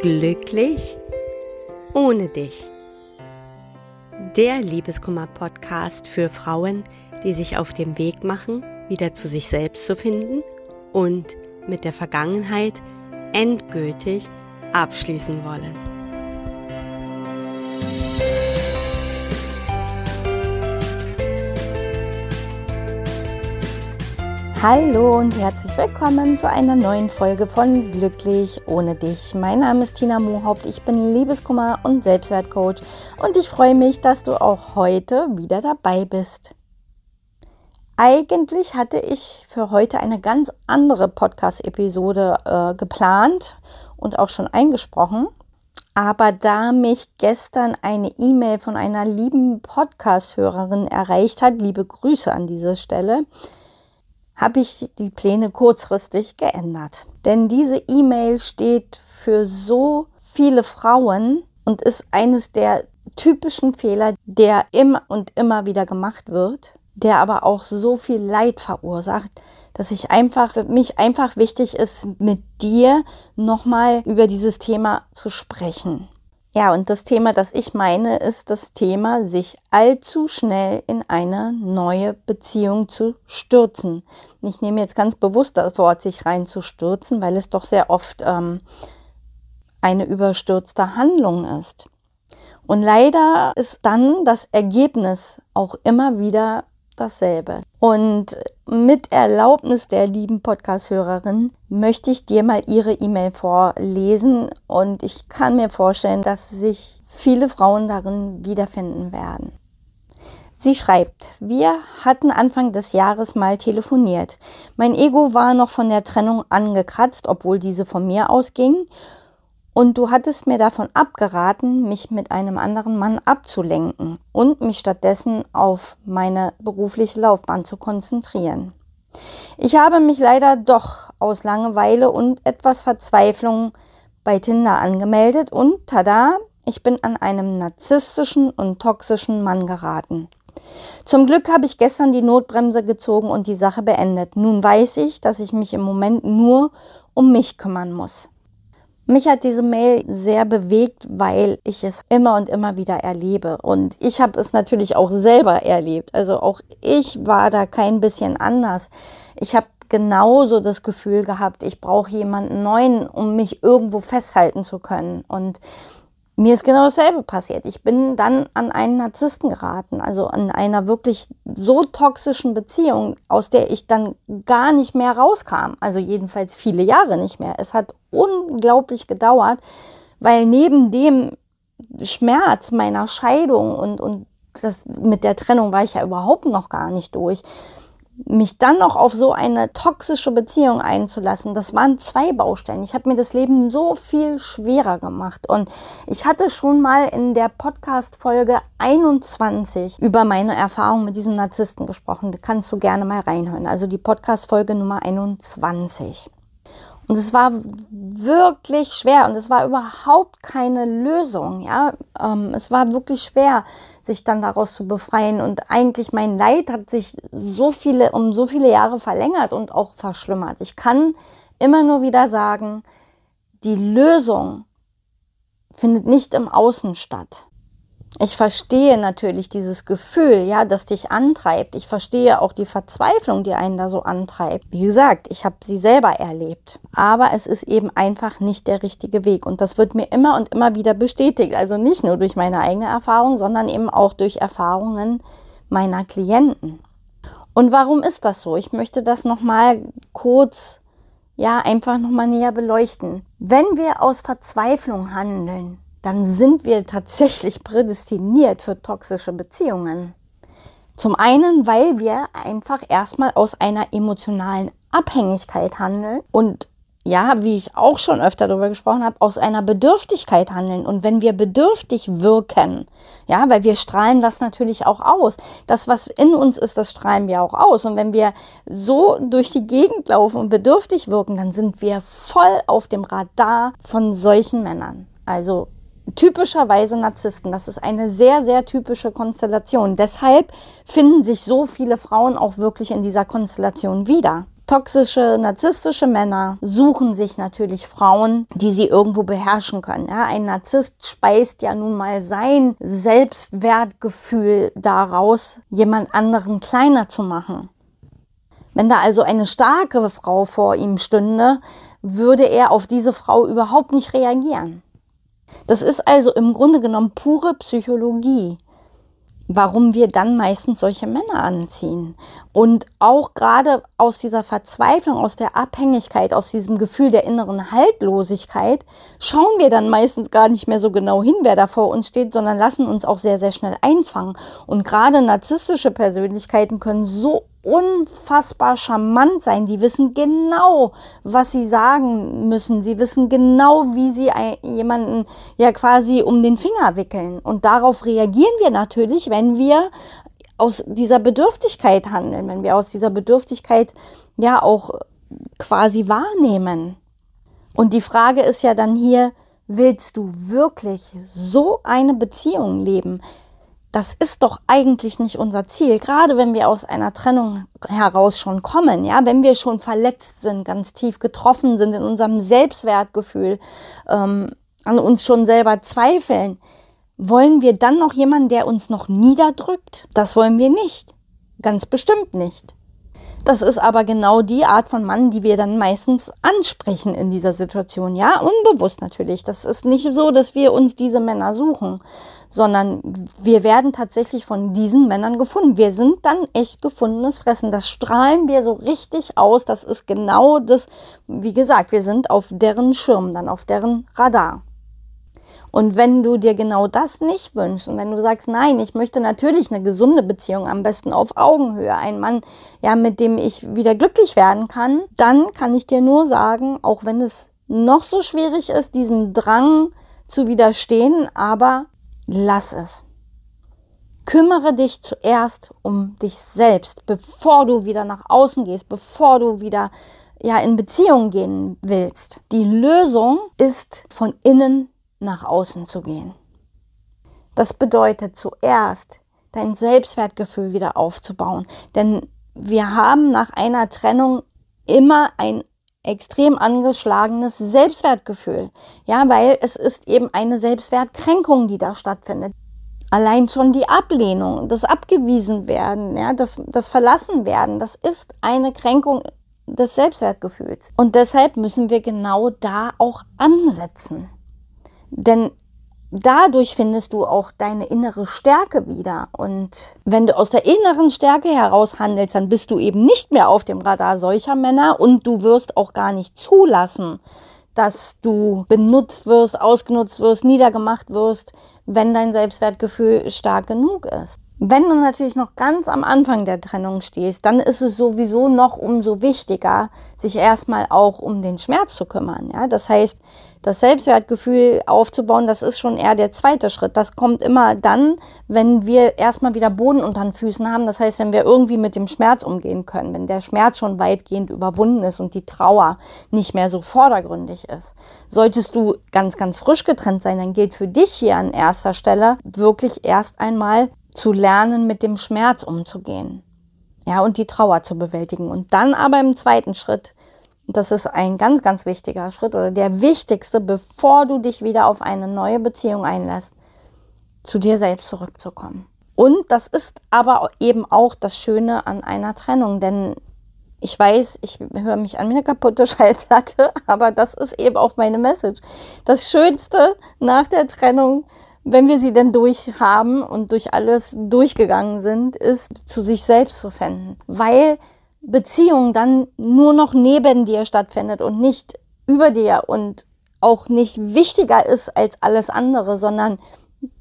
Glücklich ohne dich. Der Liebeskummer-Podcast für Frauen, die sich auf dem Weg machen, wieder zu sich selbst zu finden und mit der Vergangenheit endgültig abschließen wollen. Hallo und herzlich willkommen zu einer neuen Folge von Glücklich ohne dich. Mein Name ist Tina Mohaupt, ich bin Liebeskummer und Selbstwertcoach und ich freue mich, dass du auch heute wieder dabei bist. Eigentlich hatte ich für heute eine ganz andere Podcast-Episode äh, geplant und auch schon eingesprochen. Aber da mich gestern eine E-Mail von einer lieben Podcast-Hörerin erreicht hat, liebe Grüße an dieser Stelle, habe ich die Pläne kurzfristig geändert. Denn diese E-Mail steht für so viele Frauen und ist eines der typischen Fehler, der immer und immer wieder gemacht wird, der aber auch so viel Leid verursacht, dass ich einfach, für mich einfach wichtig ist, mit dir nochmal über dieses Thema zu sprechen. Ja, und das Thema, das ich meine, ist das Thema, sich allzu schnell in eine neue Beziehung zu stürzen. Ich nehme jetzt ganz bewusst das Wort, sich reinzustürzen, weil es doch sehr oft ähm, eine überstürzte Handlung ist. Und leider ist dann das Ergebnis auch immer wieder dasselbe. Und mit Erlaubnis der lieben Podcast-Hörerin möchte ich dir mal ihre E-Mail vorlesen und ich kann mir vorstellen, dass sich viele Frauen darin wiederfinden werden. Sie schreibt, wir hatten Anfang des Jahres mal telefoniert. Mein Ego war noch von der Trennung angekratzt, obwohl diese von mir ausging und du hattest mir davon abgeraten, mich mit einem anderen Mann abzulenken und mich stattdessen auf meine berufliche Laufbahn zu konzentrieren. Ich habe mich leider doch aus Langeweile und etwas Verzweiflung bei Tinder angemeldet und tada, ich bin an einem narzisstischen und toxischen Mann geraten. Zum Glück habe ich gestern die Notbremse gezogen und die Sache beendet. Nun weiß ich, dass ich mich im Moment nur um mich kümmern muss. Mich hat diese Mail sehr bewegt, weil ich es immer und immer wieder erlebe. Und ich habe es natürlich auch selber erlebt. Also auch ich war da kein bisschen anders. Ich habe genauso das Gefühl gehabt, ich brauche jemanden neuen, um mich irgendwo festhalten zu können. Und mir ist genau dasselbe passiert. Ich bin dann an einen Narzissten geraten, also an einer wirklich so toxischen Beziehung, aus der ich dann gar nicht mehr rauskam. Also jedenfalls viele Jahre nicht mehr. Es hat unglaublich gedauert, weil neben dem Schmerz meiner Scheidung und, und das, mit der Trennung war ich ja überhaupt noch gar nicht durch mich dann noch auf so eine toxische Beziehung einzulassen, das waren zwei Baustellen. Ich habe mir das Leben so viel schwerer gemacht. Und ich hatte schon mal in der Podcast-Folge 21 über meine Erfahrung mit diesem Narzissten gesprochen. Da kannst du gerne mal reinhören. Also die Podcast-Folge Nummer 21. Und es war wirklich schwer und es war überhaupt keine Lösung. Ja, ähm, es war wirklich schwer, sich dann daraus zu befreien. Und eigentlich mein Leid hat sich so viele, um so viele Jahre verlängert und auch verschlimmert. Ich kann immer nur wieder sagen, die Lösung findet nicht im Außen statt. Ich verstehe natürlich dieses Gefühl, ja, das dich antreibt. Ich verstehe auch die Verzweiflung, die einen da so antreibt. Wie gesagt, ich habe sie selber erlebt. Aber es ist eben einfach nicht der richtige Weg. Und das wird mir immer und immer wieder bestätigt. Also nicht nur durch meine eigene Erfahrung, sondern eben auch durch Erfahrungen meiner Klienten. Und warum ist das so? Ich möchte das nochmal kurz, ja, einfach nochmal näher beleuchten. Wenn wir aus Verzweiflung handeln, dann sind wir tatsächlich prädestiniert für toxische Beziehungen. Zum einen, weil wir einfach erstmal aus einer emotionalen Abhängigkeit handeln und ja, wie ich auch schon öfter darüber gesprochen habe, aus einer Bedürftigkeit handeln. Und wenn wir bedürftig wirken, ja, weil wir strahlen das natürlich auch aus. Das, was in uns ist, das strahlen wir auch aus. Und wenn wir so durch die Gegend laufen und bedürftig wirken, dann sind wir voll auf dem Radar von solchen Männern. Also typischerweise Narzissten. Das ist eine sehr, sehr typische Konstellation. Deshalb finden sich so viele Frauen auch wirklich in dieser Konstellation wieder. Toxische, narzisstische Männer suchen sich natürlich Frauen, die sie irgendwo beherrschen können. Ja, ein Narzisst speist ja nun mal sein Selbstwertgefühl daraus, jemand anderen kleiner zu machen. Wenn da also eine starke Frau vor ihm stünde, würde er auf diese Frau überhaupt nicht reagieren. Das ist also im Grunde genommen pure Psychologie warum wir dann meistens solche Männer anziehen. Und auch gerade aus dieser Verzweiflung, aus der Abhängigkeit, aus diesem Gefühl der inneren Haltlosigkeit, schauen wir dann meistens gar nicht mehr so genau hin, wer da vor uns steht, sondern lassen uns auch sehr, sehr schnell einfangen. Und gerade narzisstische Persönlichkeiten können so unfassbar charmant sein. Die wissen genau, was sie sagen müssen. Sie wissen genau, wie sie jemanden ja quasi um den Finger wickeln. Und darauf reagieren wir natürlich, wenn wir aus dieser Bedürftigkeit handeln, wenn wir aus dieser Bedürftigkeit ja auch quasi wahrnehmen. Und die Frage ist ja dann hier, willst du wirklich so eine Beziehung leben? Das ist doch eigentlich nicht unser Ziel, gerade wenn wir aus einer Trennung heraus schon kommen, ja, wenn wir schon verletzt sind, ganz tief getroffen sind in unserem Selbstwertgefühl, ähm, an uns schon selber zweifeln, wollen wir dann noch jemanden, der uns noch niederdrückt? Das wollen wir nicht. Ganz bestimmt nicht. Das ist aber genau die Art von Mann, die wir dann meistens ansprechen in dieser Situation. Ja, unbewusst natürlich. Das ist nicht so, dass wir uns diese Männer suchen, sondern wir werden tatsächlich von diesen Männern gefunden. Wir sind dann echt gefundenes Fressen. Das strahlen wir so richtig aus. Das ist genau das, wie gesagt, wir sind auf deren Schirm, dann auf deren Radar. Und wenn du dir genau das nicht wünschst und wenn du sagst, nein, ich möchte natürlich eine gesunde Beziehung, am besten auf Augenhöhe, ein Mann, ja, mit dem ich wieder glücklich werden kann, dann kann ich dir nur sagen, auch wenn es noch so schwierig ist, diesem Drang zu widerstehen, aber lass es. Kümmere dich zuerst um dich selbst, bevor du wieder nach außen gehst, bevor du wieder ja in Beziehung gehen willst. Die Lösung ist von innen nach außen zu gehen. Das bedeutet zuerst dein Selbstwertgefühl wieder aufzubauen, denn wir haben nach einer Trennung immer ein extrem angeschlagenes Selbstwertgefühl. Ja, weil es ist eben eine Selbstwertkränkung, die da stattfindet. Allein schon die Ablehnung, das abgewiesen werden, ja, das, das verlassen werden, das ist eine Kränkung des Selbstwertgefühls. Und deshalb müssen wir genau da auch ansetzen. Denn dadurch findest du auch deine innere Stärke wieder. Und wenn du aus der inneren Stärke heraus handelst, dann bist du eben nicht mehr auf dem Radar solcher Männer und du wirst auch gar nicht zulassen, dass du benutzt wirst, ausgenutzt wirst, niedergemacht wirst, wenn dein Selbstwertgefühl stark genug ist. Wenn du natürlich noch ganz am Anfang der Trennung stehst, dann ist es sowieso noch umso wichtiger, sich erstmal auch um den Schmerz zu kümmern. Ja? Das heißt, das Selbstwertgefühl aufzubauen, das ist schon eher der zweite Schritt. Das kommt immer dann, wenn wir erstmal wieder Boden unter den Füßen haben. Das heißt, wenn wir irgendwie mit dem Schmerz umgehen können, wenn der Schmerz schon weitgehend überwunden ist und die Trauer nicht mehr so vordergründig ist. Solltest du ganz, ganz frisch getrennt sein, dann gilt für dich hier an erster Stelle wirklich erst einmal zu lernen, mit dem Schmerz umzugehen. Ja, und die Trauer zu bewältigen. Und dann aber im zweiten Schritt das ist ein ganz, ganz wichtiger Schritt oder der wichtigste, bevor du dich wieder auf eine neue Beziehung einlässt, zu dir selbst zurückzukommen. Und das ist aber eben auch das Schöne an einer Trennung, denn ich weiß, ich höre mich an wie eine kaputte Schallplatte, aber das ist eben auch meine Message. Das Schönste nach der Trennung, wenn wir sie denn durch haben und durch alles durchgegangen sind, ist zu sich selbst zu finden, weil Beziehung dann nur noch neben dir stattfindet und nicht über dir und auch nicht wichtiger ist als alles andere, sondern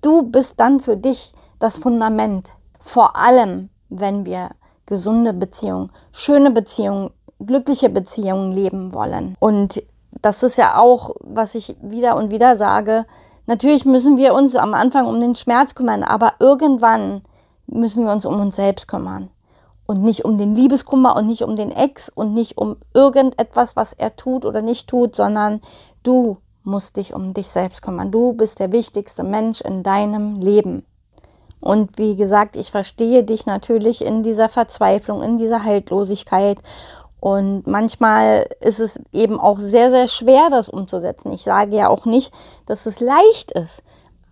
du bist dann für dich das Fundament. Vor allem, wenn wir gesunde Beziehungen, schöne Beziehungen, glückliche Beziehungen leben wollen. Und das ist ja auch, was ich wieder und wieder sage. Natürlich müssen wir uns am Anfang um den Schmerz kümmern, aber irgendwann müssen wir uns um uns selbst kümmern und nicht um den Liebeskummer und nicht um den Ex und nicht um irgendetwas, was er tut oder nicht tut, sondern du musst dich um dich selbst kümmern. Du bist der wichtigste Mensch in deinem Leben. Und wie gesagt, ich verstehe dich natürlich in dieser Verzweiflung, in dieser Haltlosigkeit Und manchmal ist es eben auch sehr, sehr schwer, das umzusetzen. Ich sage ja auch nicht, dass es leicht ist,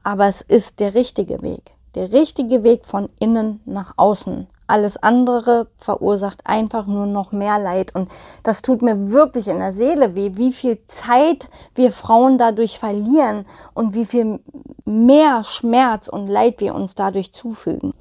aber es ist der richtige Weg. Der richtige Weg von innen nach außen. Alles andere verursacht einfach nur noch mehr Leid. Und das tut mir wirklich in der Seele weh, wie viel Zeit wir Frauen dadurch verlieren und wie viel mehr Schmerz und Leid wir uns dadurch zufügen.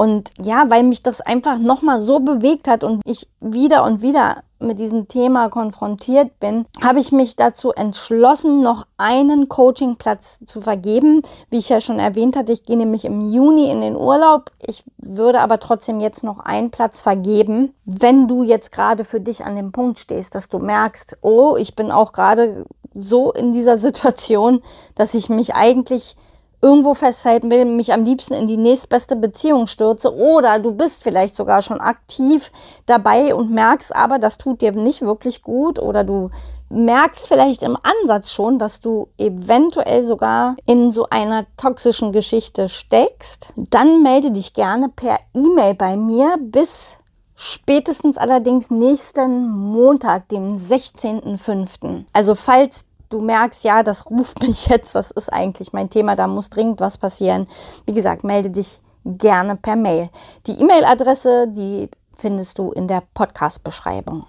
Und ja, weil mich das einfach nochmal so bewegt hat und ich wieder und wieder mit diesem Thema konfrontiert bin, habe ich mich dazu entschlossen, noch einen Coachingplatz zu vergeben. Wie ich ja schon erwähnt hatte, ich gehe nämlich im Juni in den Urlaub. Ich würde aber trotzdem jetzt noch einen Platz vergeben. Wenn du jetzt gerade für dich an dem Punkt stehst, dass du merkst, oh, ich bin auch gerade so in dieser Situation, dass ich mich eigentlich irgendwo festhalten will, mich am liebsten in die nächstbeste Beziehung stürze oder du bist vielleicht sogar schon aktiv dabei und merkst aber, das tut dir nicht wirklich gut oder du merkst vielleicht im Ansatz schon, dass du eventuell sogar in so einer toxischen Geschichte steckst, dann melde dich gerne per E-Mail bei mir bis spätestens allerdings nächsten Montag, dem 16.05. Also falls du merkst, ja, das ruft mich jetzt, das ist eigentlich mein Thema, da muss dringend was passieren. Wie gesagt, melde dich gerne per Mail. Die E-Mail-Adresse, die findest du in der Podcast-Beschreibung.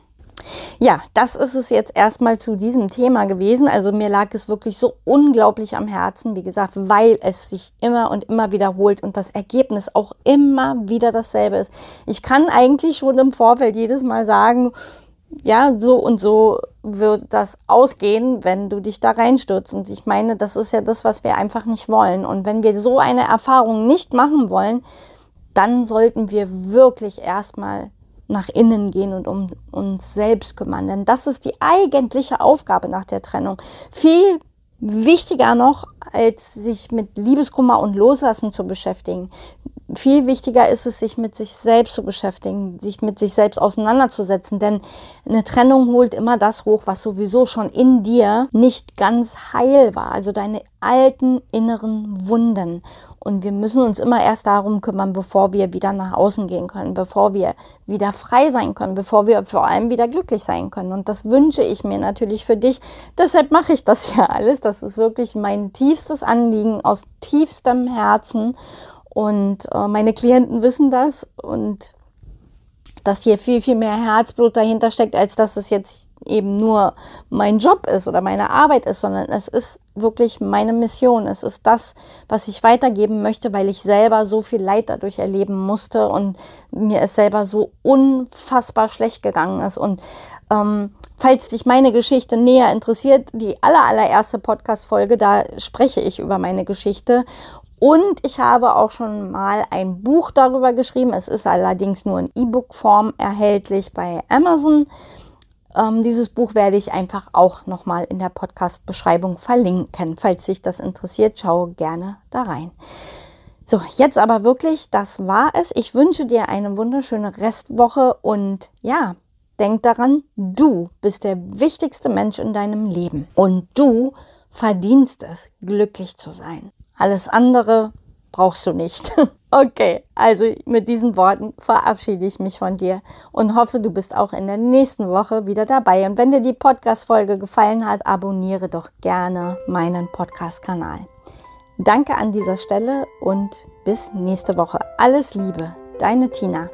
Ja, das ist es jetzt erstmal zu diesem Thema gewesen. Also mir lag es wirklich so unglaublich am Herzen, wie gesagt, weil es sich immer und immer wiederholt und das Ergebnis auch immer wieder dasselbe ist. Ich kann eigentlich schon im Vorfeld jedes Mal sagen, ja, so und so wird das ausgehen, wenn du dich da reinstürzt. Und ich meine, das ist ja das, was wir einfach nicht wollen. Und wenn wir so eine Erfahrung nicht machen wollen, dann sollten wir wirklich erstmal nach innen gehen und um uns selbst kümmern. Denn das ist die eigentliche Aufgabe nach der Trennung. Viel wichtiger noch, als sich mit Liebeskummer und Loslassen zu beschäftigen viel wichtiger ist es, sich mit sich selbst zu beschäftigen, sich mit sich selbst auseinanderzusetzen, denn eine Trennung holt immer das hoch, was sowieso schon in dir nicht ganz heil war, also deine alten inneren Wunden. Und wir müssen uns immer erst darum kümmern, bevor wir wieder nach außen gehen können, bevor wir wieder frei sein können, bevor wir vor allem wieder glücklich sein können. Und das wünsche ich mir natürlich für dich. Deshalb mache ich das ja alles. Das ist wirklich mein tiefstes Anliegen aus tiefstem Herzen. Und äh, meine Klienten wissen das und dass hier viel, viel mehr Herzblut dahinter steckt, als dass es jetzt eben nur mein Job ist oder meine Arbeit ist, sondern es ist wirklich meine Mission. Es ist das, was ich weitergeben möchte, weil ich selber so viel Leid dadurch erleben musste und mir es selber so unfassbar schlecht gegangen ist. Und ähm, falls dich meine Geschichte näher interessiert, die aller, allererste Podcast-Folge, da spreche ich über meine Geschichte und ich habe auch schon mal ein Buch darüber geschrieben. Es ist allerdings nur in E-Book-Form erhältlich bei Amazon. Ähm, dieses Buch werde ich einfach auch nochmal in der Podcast-Beschreibung verlinken. Falls dich das interessiert, schau gerne da rein. So, jetzt aber wirklich, das war es. Ich wünsche dir eine wunderschöne Restwoche und ja, denk daran, du bist der wichtigste Mensch in deinem Leben und du verdienst es, glücklich zu sein. Alles andere brauchst du nicht. Okay, also mit diesen Worten verabschiede ich mich von dir und hoffe, du bist auch in der nächsten Woche wieder dabei. Und wenn dir die Podcast-Folge gefallen hat, abonniere doch gerne meinen Podcast-Kanal. Danke an dieser Stelle und bis nächste Woche. Alles Liebe, deine Tina.